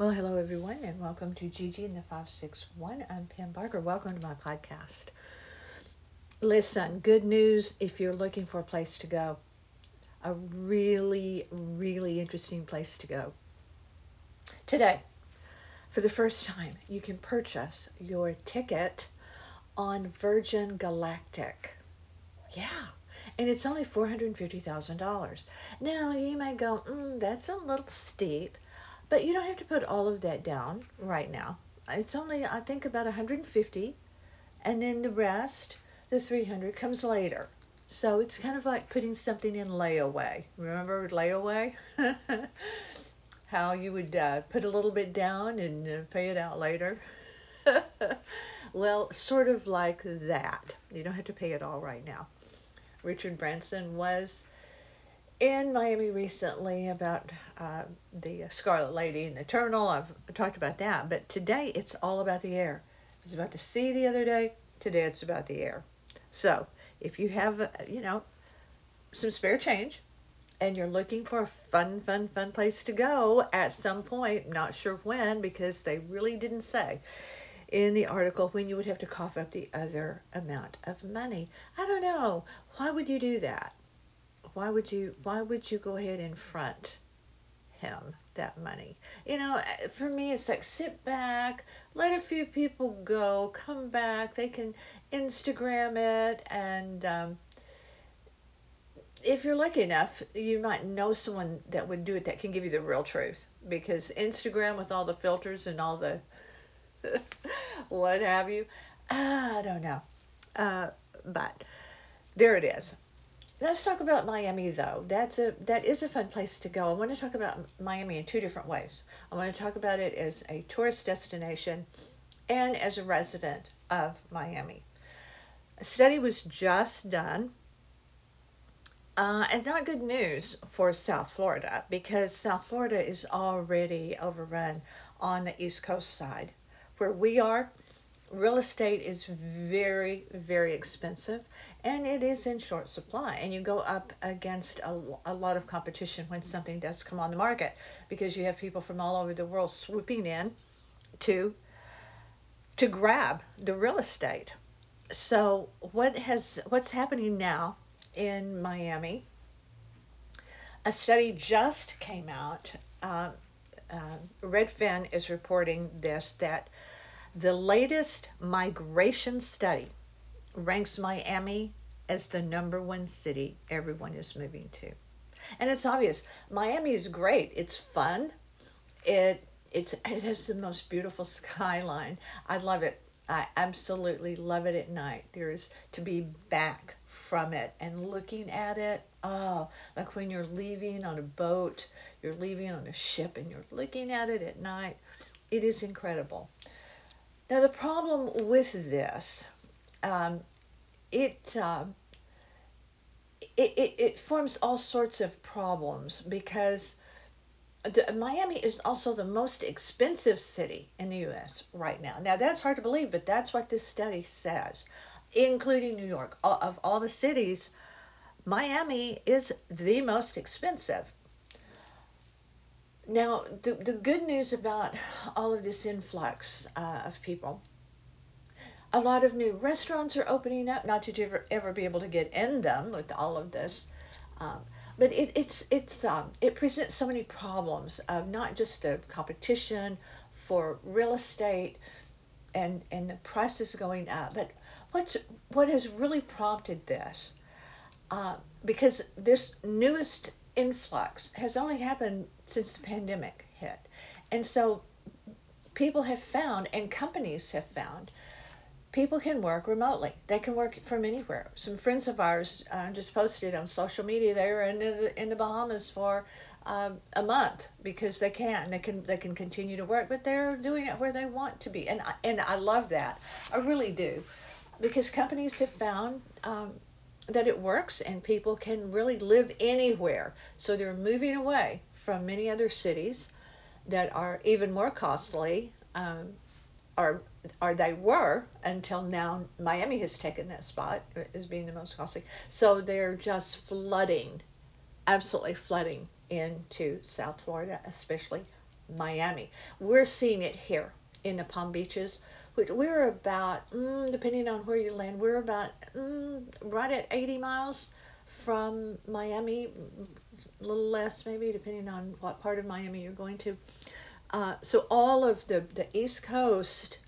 Well, hello everyone, and welcome to Gigi and the 561. I'm Pam Barker. Welcome to my podcast. Listen, good news if you're looking for a place to go. A really, really interesting place to go. Today, for the first time, you can purchase your ticket on Virgin Galactic. Yeah, and it's only $450,000. Now, you may go, mm, that's a little steep. But you don't have to put all of that down right now. It's only, I think, about 150, and then the rest, the 300, comes later. So it's kind of like putting something in layaway. Remember layaway? How you would uh, put a little bit down and uh, pay it out later? well, sort of like that. You don't have to pay it all right now. Richard Branson was in Miami recently about uh, the Scarlet Lady and the Eternal. I've talked about that, but today it's all about the air. It was about the sea the other day. Today it's about the air. So if you have, uh, you know, some spare change and you're looking for a fun, fun, fun place to go at some point, not sure when because they really didn't say in the article when you would have to cough up the other amount of money. I don't know. Why would you do that? Why would you why would you go ahead and front him that money? You know, uh, for me it's like sit back, let a few people go, come back, they can Instagram it and um, if you're lucky enough, you might know someone that would do it that can give you the real truth. Because Instagram, with all the filters and all the what have you, I don't know. Uh, but there it is let's talk about Miami though. That's a that is a fun place to go. I want to talk about Miami in two different ways. I want to talk about it as a tourist destination and as a resident of Miami. A study was just done. Uh, it's not good news for South Florida because South Florida is already overrun on the East Coast side. Where we are, real estate is very, very expensive and it is in short supply. And you go up against a, a lot of competition when something does come on the market because you have people from all over the world swooping in to to grab the real estate. So what has what's happening now in Miami? A study just came out. Uh, uh, Redfin is reporting this that the latest migration study ranks Miami as the number one city everyone is moving to. And it's obvious. Miami is great. It's fun. It it's it has the most beautiful skyline. I love it. I absolutely love it at night. There's to be back from it and looking at it. Oh, like when you're leaving on a boat, you're leaving on a ship and you're looking at it at night. It is incredible. Now, the problem with this, um, it, uh, it, it, it forms all sorts of problems because the, Miami is also the most expensive city in the U.S. right now. Now, that's hard to believe, but that's what this study says, including New York. All, of all the cities, Miami is the most expensive. Now, the, the good news about all of this influx uh, of people, a lot of new restaurants are opening up. Not you ever, ever be able to get in them with all of this, um, but it, it's it's um, it presents so many problems of not just the competition for real estate and and the prices going up, but what's what has really prompted this? Uh, because this newest influx has only happened since the pandemic hit. And so people have found, and companies have found, people can work remotely. They can work from anywhere. Some friends of ours uh, just posted on social media they were in the, in the Bahamas for um, a month because they can. They can they can continue to work, but they're doing it where they want to be. And I, and I love that. I really do, because companies have found um, that it works and people can really live anywhere. So they're moving away from many other cities that are even more costly, um, or or they were until now. Miami has taken that spot as being the most costly. So they're just flooding, absolutely flooding into South Florida, especially Miami. We're seeing it here in the Palm Beaches, which we're about, mm, depending on where you land, we're about mm, right at 80 miles from Miami, a little less maybe, depending on what part of Miami you're going to. Uh, so all of the, the east coast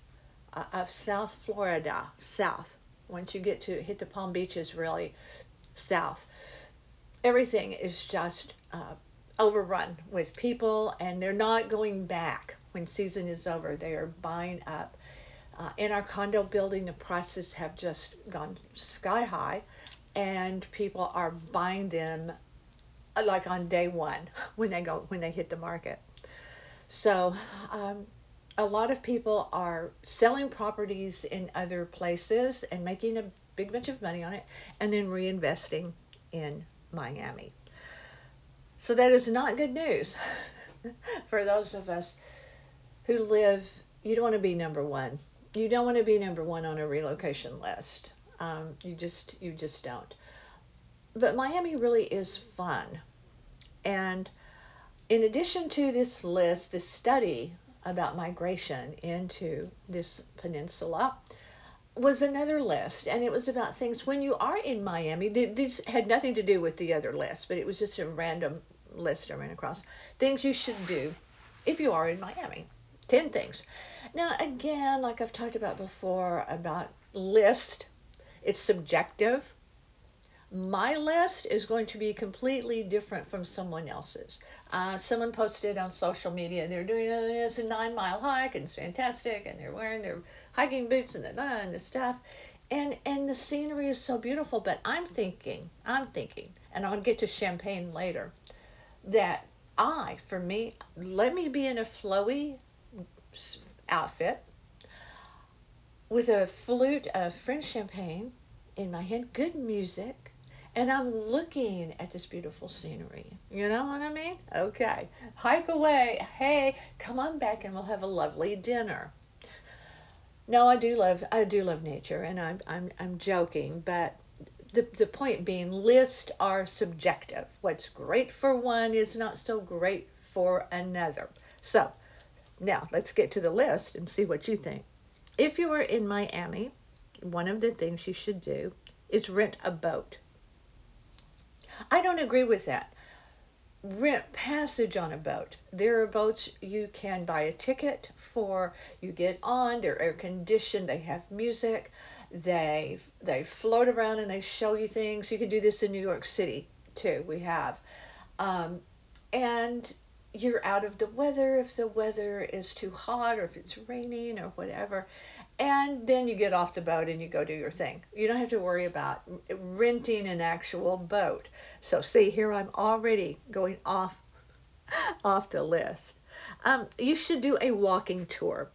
uh, of South Florida, south, once you get to hit the Palm Beaches, really south, everything is just uh, overrun with people, and they're not going back when season is over. They are buying up. Uh, in our condo building, the prices have just gone sky high, and people are buying them uh, like on day one when they go when they hit the market. So um, a lot of people are selling properties in other places and making a big bunch of money on it, and then reinvesting in Miami. So that is not good news for those of us who live. You don't want to be number one. You don't want to be number one on a relocation list. Um, you just you just don't. But Miami really is fun, and in addition to this list, this study about migration into this peninsula, was another list, and it was about things when you are in Miami. These had nothing to do with the other list, but it was just a random list I ran across. Things you should do if you are in Miami. 10 things. Now, again, like I've talked about before, about list, it's subjective. My list is going to be completely different from someone else's. Uh, someone posted on social media they're doing a, it's a nine mile hike and it's fantastic and they're wearing their hiking boots and the, and the stuff and and the scenery is so beautiful but i'm thinking i'm thinking and i'll get to champagne later that I, for me, let me be in a flowy outfit with a flute of French champagne in my hand, good music, and I'm looking at this beautiful scenery. You know what I mean? Okay, hike away. Hey, come on back and we'll have a lovely dinner. No, I do love I do love nature, and I'm I'm I'm joking, but the, the point being, lists are subjective. What's great for one is not so great for another. So, now let's get to the list and see what you think. If you are in Miami, one of the things you should do is rent a boat. I don't agree with that. Rent passage on a boat. There are boats you can buy a ticket for, you get on, they're air conditioned, they have music they they float around and they show you things. You can do this in New York City too. We have, um, and you're out of the weather if the weather is too hot or if it's raining or whatever. And then you get off the boat and you go do your thing. You don't have to worry about renting an actual boat. So see here I'm already going off off the list. Um, you should do a walking tour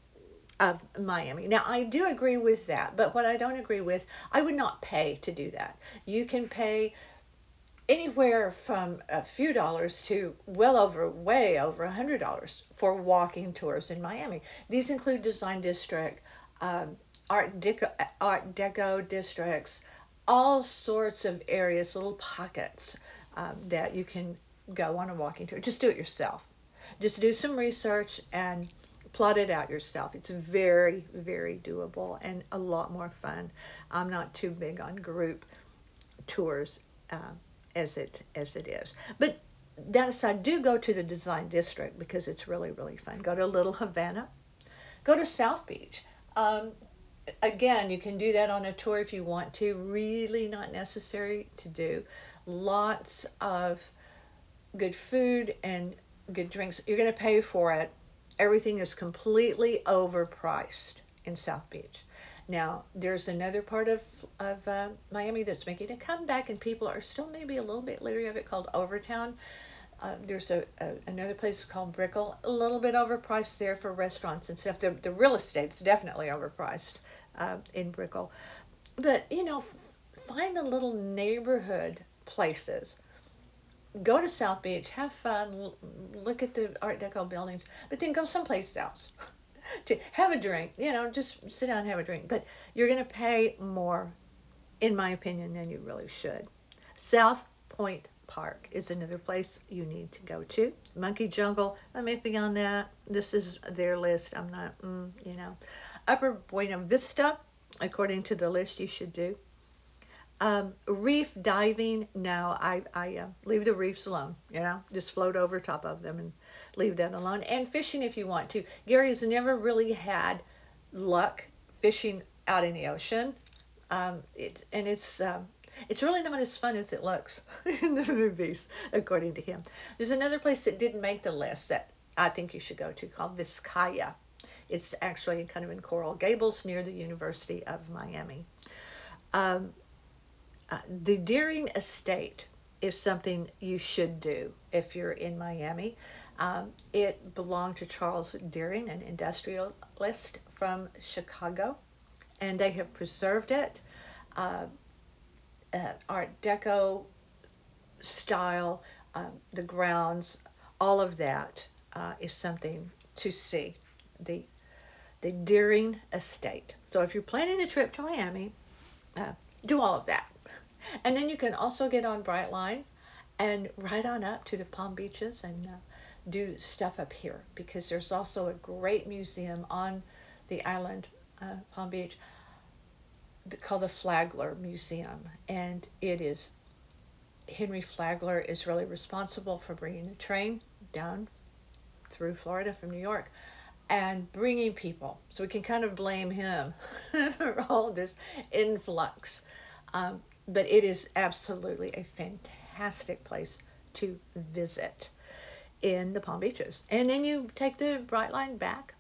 of Miami. Now, I do agree with that, but what I don't agree with, I would not pay to do that. You can pay anywhere from a few dollars to well over, way over a hundred dollars for walking tours in Miami. These include design district, um, art deco, art deco districts, all sorts of areas, little pockets um, that you can go on a walking tour. Just do it yourself. Just do some research and plot it out yourself. It's very, very doable and a lot more fun. I'm not too big on group tours uh, as it as it is, but that aside, do go to the Design District because it's really, really fun. Go to Little Havana. Go to South Beach. Um, again, you can do that on a tour if you want to. Really not necessary to do. Lots of good food and good drinks. You're going to pay for it everything is completely overpriced in South Beach. Now, there's another part of, of uh, Miami that's making a comeback, and people are still maybe a little bit leery of it called Overtown. Uh, there's a, a, another place called Brickell, a little bit overpriced there for restaurants and stuff. The, the real estate's definitely overpriced uh, in Brickell. But, you know, f- find the little neighborhood places go to South Beach, have fun, look at the Art Deco buildings, but then go someplace else to have a drink. You know, just sit down and have a drink. But you're going to pay more, in my opinion, than you really should. South Point Park is another place you need to go to. Monkey Jungle, I may be on that. This is their list. I'm not, mm, you know. Upper Buena Vista, according to the list, you should do. Um, reef diving, no, I, I uh, leave the reefs alone, you know, just float over top of them and leave that alone. And fishing if you want to. Gerry has never really had luck fishing out in the ocean. Um, it, and it's um, it's really not as fun as it looks in the movies, according to him. There's another place that didn't make the list that I think you should go to called Vizcaya. It's actually kind of in Coral Gables near the University of Miami. Um, uh, the Deering Estate is something you should do if you're in Miami. Um, it belonged to Charles Deering, an industrialist from Chicago, and they have preserved it. Uh, uh, Art Deco style, um, the grounds, all of that uh, is something to see. The the Deering Estate. So if you're planning a trip to Miami, uh, do all of that. And then you can also get on Brightline and ride on up to the Palm Beaches and uh, do stuff up here because there's also a great museum on the island, uh, Palm Beach, called the Flagler Museum, and it is Henry Flagler is really responsible for bringing the train down through Florida from New York and bringing people. So we can kind of blame him for all this influx. Um, but it is absolutely a fantastic place to visit in the Palm Beaches. And then you take the Brightline back,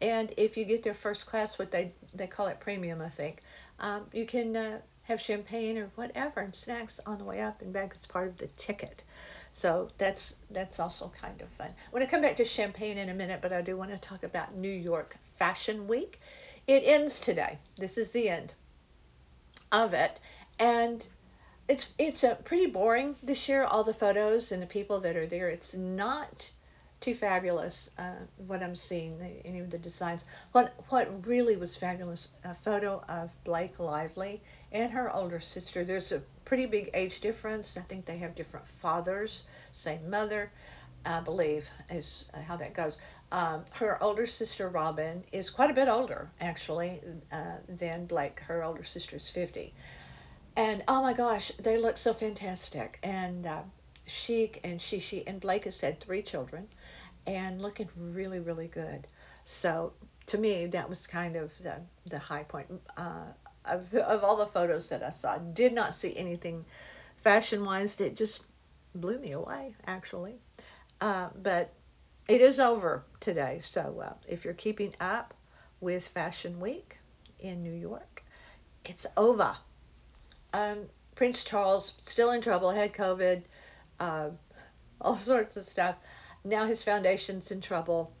and if you get there first class, what they they call it premium, I think, um, you can uh, have champagne or whatever and snacks on the way up and back. It's part of the ticket. So that's that's also kind of fun. I want to come back to champagne in a minute, but I do want to talk about New York Fashion Week. It ends today. This is the end of it, and it's it's a pretty boring this year. All the photos and the people that are there. It's not too fabulous. Uh, what I'm seeing, the, any of the designs. What what really was fabulous? A photo of Blake Lively and her older sister. There's a pretty big age difference. I think they have different fathers, same mother. I believe is how that goes. Um, her older sister Robin is quite a bit older actually uh, than Blake. Her older sister is 50. And oh my gosh, they look so fantastic. And uh, chic and Shishi and Blake has had three children and looking really, really good. So to me, that was kind of the, the high point uh, of, the, of all the photos that I saw. Did not see anything fashion wise that just blew me away, actually. Uh, but it is over today. So uh, if you're keeping up with Fashion Week in New York, it's over. Um, Prince Charles still in trouble, had COVID, uh, all sorts of stuff. Now his foundation's in trouble.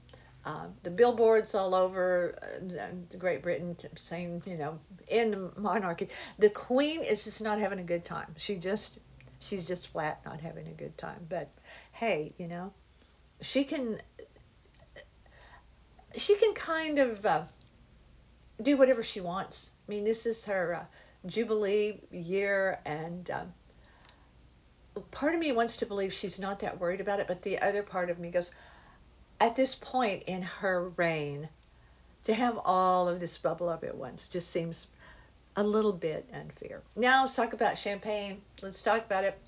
Uh, the billboards all over uh, Great Britain saying, you know, in the monarchy. The Queen is just not having a good time. She just, she's just flat not having a good time. But hey, you know, she can, she can kind of uh, do whatever she wants. I mean, this is her uh, Jubilee year, and um, part of me wants to believe she's not that worried about it, but the other part of me goes, at this point in her reign, to have all of this bubble up at once just seems a little bit unfair. Now let's talk about champagne. Let's talk about it.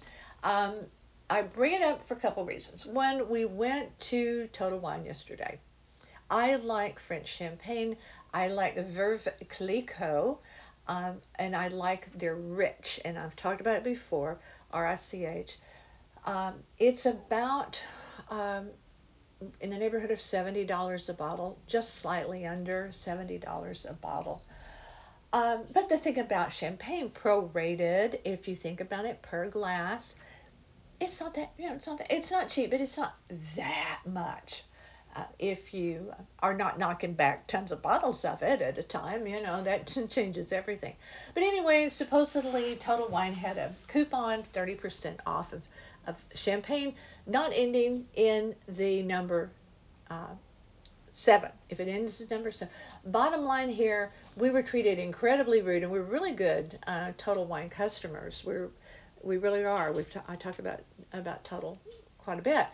Um, I bring it up for a couple reasons. One, we went to Total Wine yesterday. I like French champagne. I like Veuve Clicquot, um, and I like their rich. And I've talked about it before. R I C H. Um, it's about um, in the neighborhood of $70 a bottle, just slightly under $70 a bottle. Um, but the thing about champagne, prorated, if you think about it per glass, it's not that you know it's not that, it's not cheap, but it's not that much. Uh, if you are not knocking back tons of bottles of it at a time, you know, that changes everything. But anyway, supposedly Total Wine had a coupon 30% off of, of champagne, not ending in the number uh, seven. If it ends in the number seven. Bottom line here, we were treated incredibly rude and we're really good uh, Total Wine customers. We're We really are. We've t- I talk about about Total quite a bit,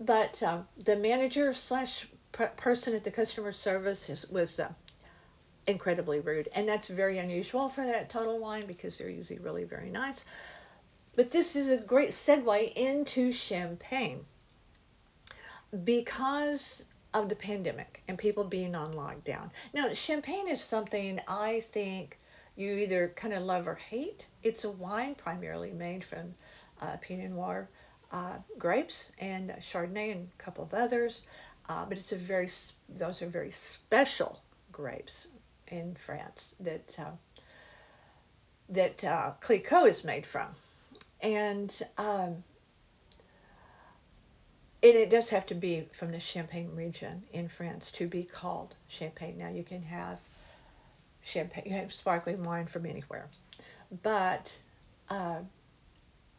but um, the manager slash person at the customer service was uh, incredibly rude, and that's very unusual for that Total Wine because they're usually really very nice. But this is a great segue into champagne because of the pandemic and people being on lockdown. Now, champagne is something I think you either kind of love or hate. It's a wine primarily made from uh, Pinot Noir uh, grapes and Chardonnay and a couple of others, uh, but it's a very those are very special grapes in France that uh, that uh, Clicquot is made from, and um, and it does have to be from the Champagne region in France to be called champagne. Now you can have champagne, you have sparkling wine from anywhere, but uh,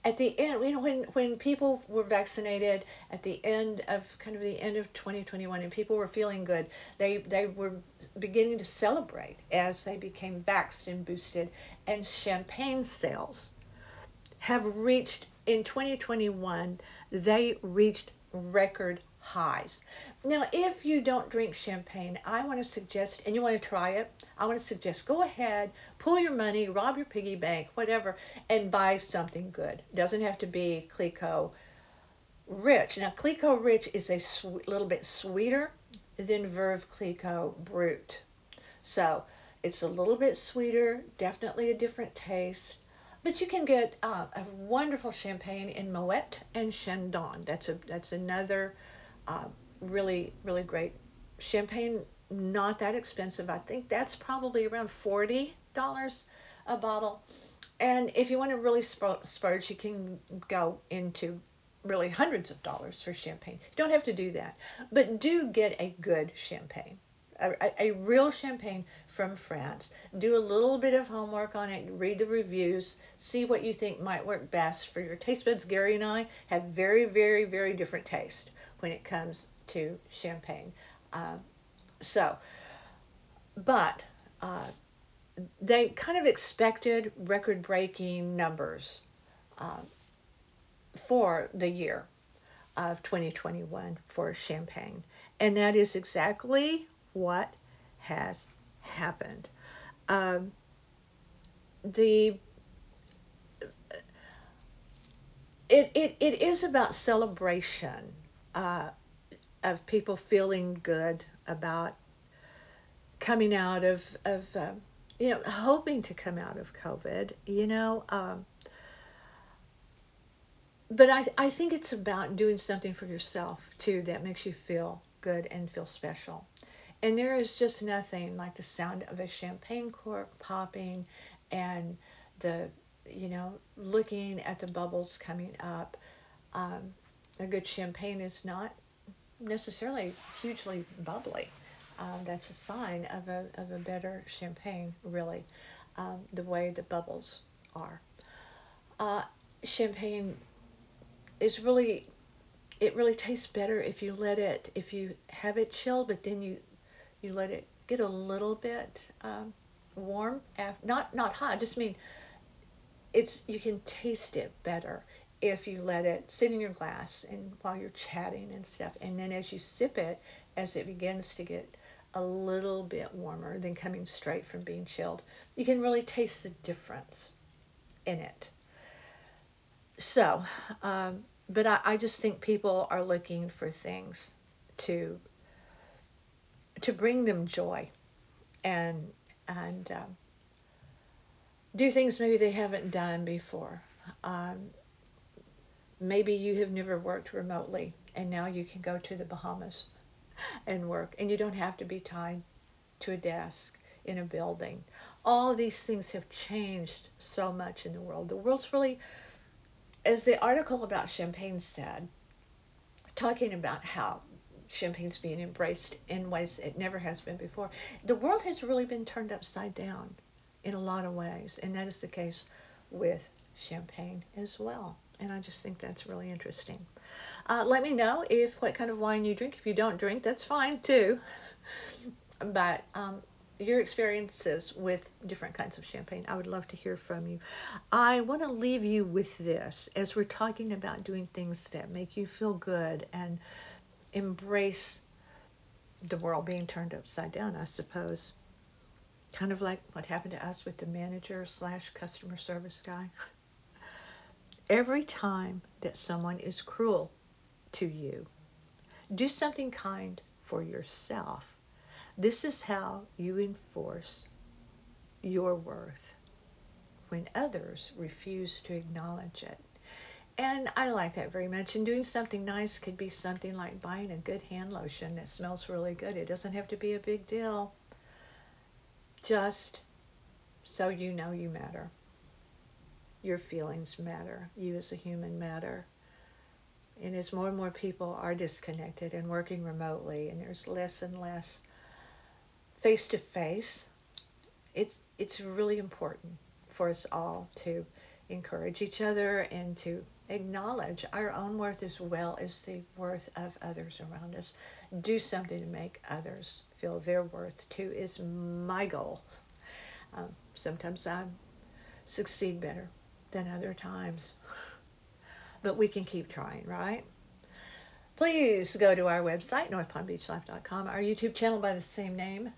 at the end, you know, when when people were vaccinated at the end of kind of the end of 2021, and people were feeling good, they they were beginning to celebrate as they became vaxxed and boosted, and champagne sales have reached in 2021. They reached record highs. Now, if you don't drink champagne, I want to suggest, and you want to try it, I want to suggest go ahead, pull your money, rob your piggy bank, whatever, and buy something good. It doesn't have to be Clicquot Rich. Now, Clicquot Rich is a sw- little bit sweeter than Veuve Clicquot Brut. So, it's a little bit sweeter, definitely a different taste. But you can get uh, a wonderful champagne in Moet and Chandon. That's a that's another uh, really really great champagne. Not that expensive. I think that's probably around forty dollars a bottle. And if you want to really splurge, you can go into really hundreds of dollars for champagne. You don't have to do that, but do get a good champagne a, a, real champagne from France. Do a little bit of homework on it, read the reviews, see what you think might work best for your taste buds. Gerry and I have very, very, very different taste when it comes to champagne. Uh, so, but uh, they kind of expected record breaking numbers uh, for the year of 2021 for champagne. And that is exactly what has happened. Um, the it, it, it is about celebration uh, of people feeling good about coming out of, of uh, you know, hoping to come out of COVID, you know. Um, but I, I think it's about doing something for yourself too that makes you feel good and feel special. And there is just nothing like the sound of a champagne cork popping and the, you know, looking at the bubbles coming up. Um, a good champagne is not necessarily hugely bubbly. Um, that's a sign of a, of a better champagne, really, um, the way the bubbles are. Uh, champagne is really, it really tastes better if you let it, if you have it chilled, but then you you let it get a little bit um, warm, not not hot. Just mean it's you can taste it better if you let it sit in your glass and while you're chatting and stuff. And then as you sip it, as it begins to get a little bit warmer than coming straight from being chilled, you can really taste the difference in it. So, um, but I, I just think people are looking for things to to bring them joy and and um, do things maybe they haven't done before. Um, maybe you have never worked remotely and now you can go to the Bahamas and work and you don't have to be tied to a desk in a building. All these things have changed so much in the world. The world's really, as the article about champagne said, talking about how champagne's being embraced in ways it never has been before. The world has really been turned upside down in a lot of ways, and that is the case with champagne as well. And I just think that's really interesting. Uh, let me know if what kind of wine you drink. If you don't drink, that's fine too. but um, your experiences with different kinds of champagne. I would love to hear from you. I want to leave you with this as we're talking about doing things that make you feel good and embrace the world being turned upside down, I suppose. Kind of like what happened to us with the manager slash customer service guy. Every time that someone is cruel to you, do something kind for yourself. This is how you enforce your worth when others refuse to acknowledge it. And I like that very much. And doing something nice could be something like buying a good hand lotion that smells really good. It doesn't have to be a big deal. Just so you know you matter. Your feelings matter. You as a human matter. And as more and more people are disconnected and working remotely, and there's less and less face to face, it's it's really important for us all to encourage each other and to acknowledge our own worth as well as the worth of others around us. Do something to make others feel their worth too is my goal. Um, sometimes I succeed better than other times, but we can keep trying, right? Please go to our website, northpalmbeachlife.com, our YouTube channel by the same name,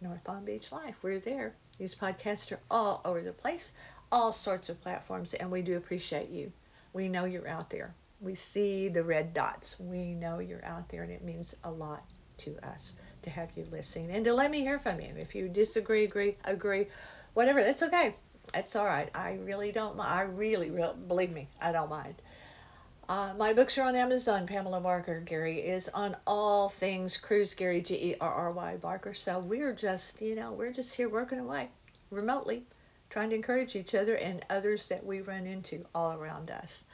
North Palm Beach Life. We're there. These podcasts are all over the place, all sorts of platforms, and we do appreciate you. We know you're out there. We see the red dots. We know you're out there, and it means a lot to us to have you listening and to let me hear from you. If you disagree, agree, agree, whatever, that's okay. That's all right. I really don't mind. I really, really, believe me, I don't mind. Uh, my books are on Amazon. Pamela Barker Gerry is on all things cruise. Gerry G E R R Y Barker. So we're just, you know, we're just here working away remotely, trying to encourage each other and others that we run into all around us.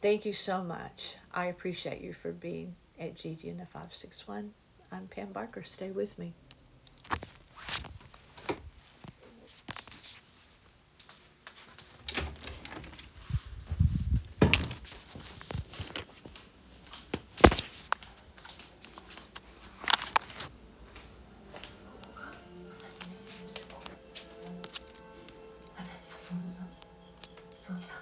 Thank you so much. I appreciate you for being at Gigi in the 561. I'm Pam Barker. Stay with me.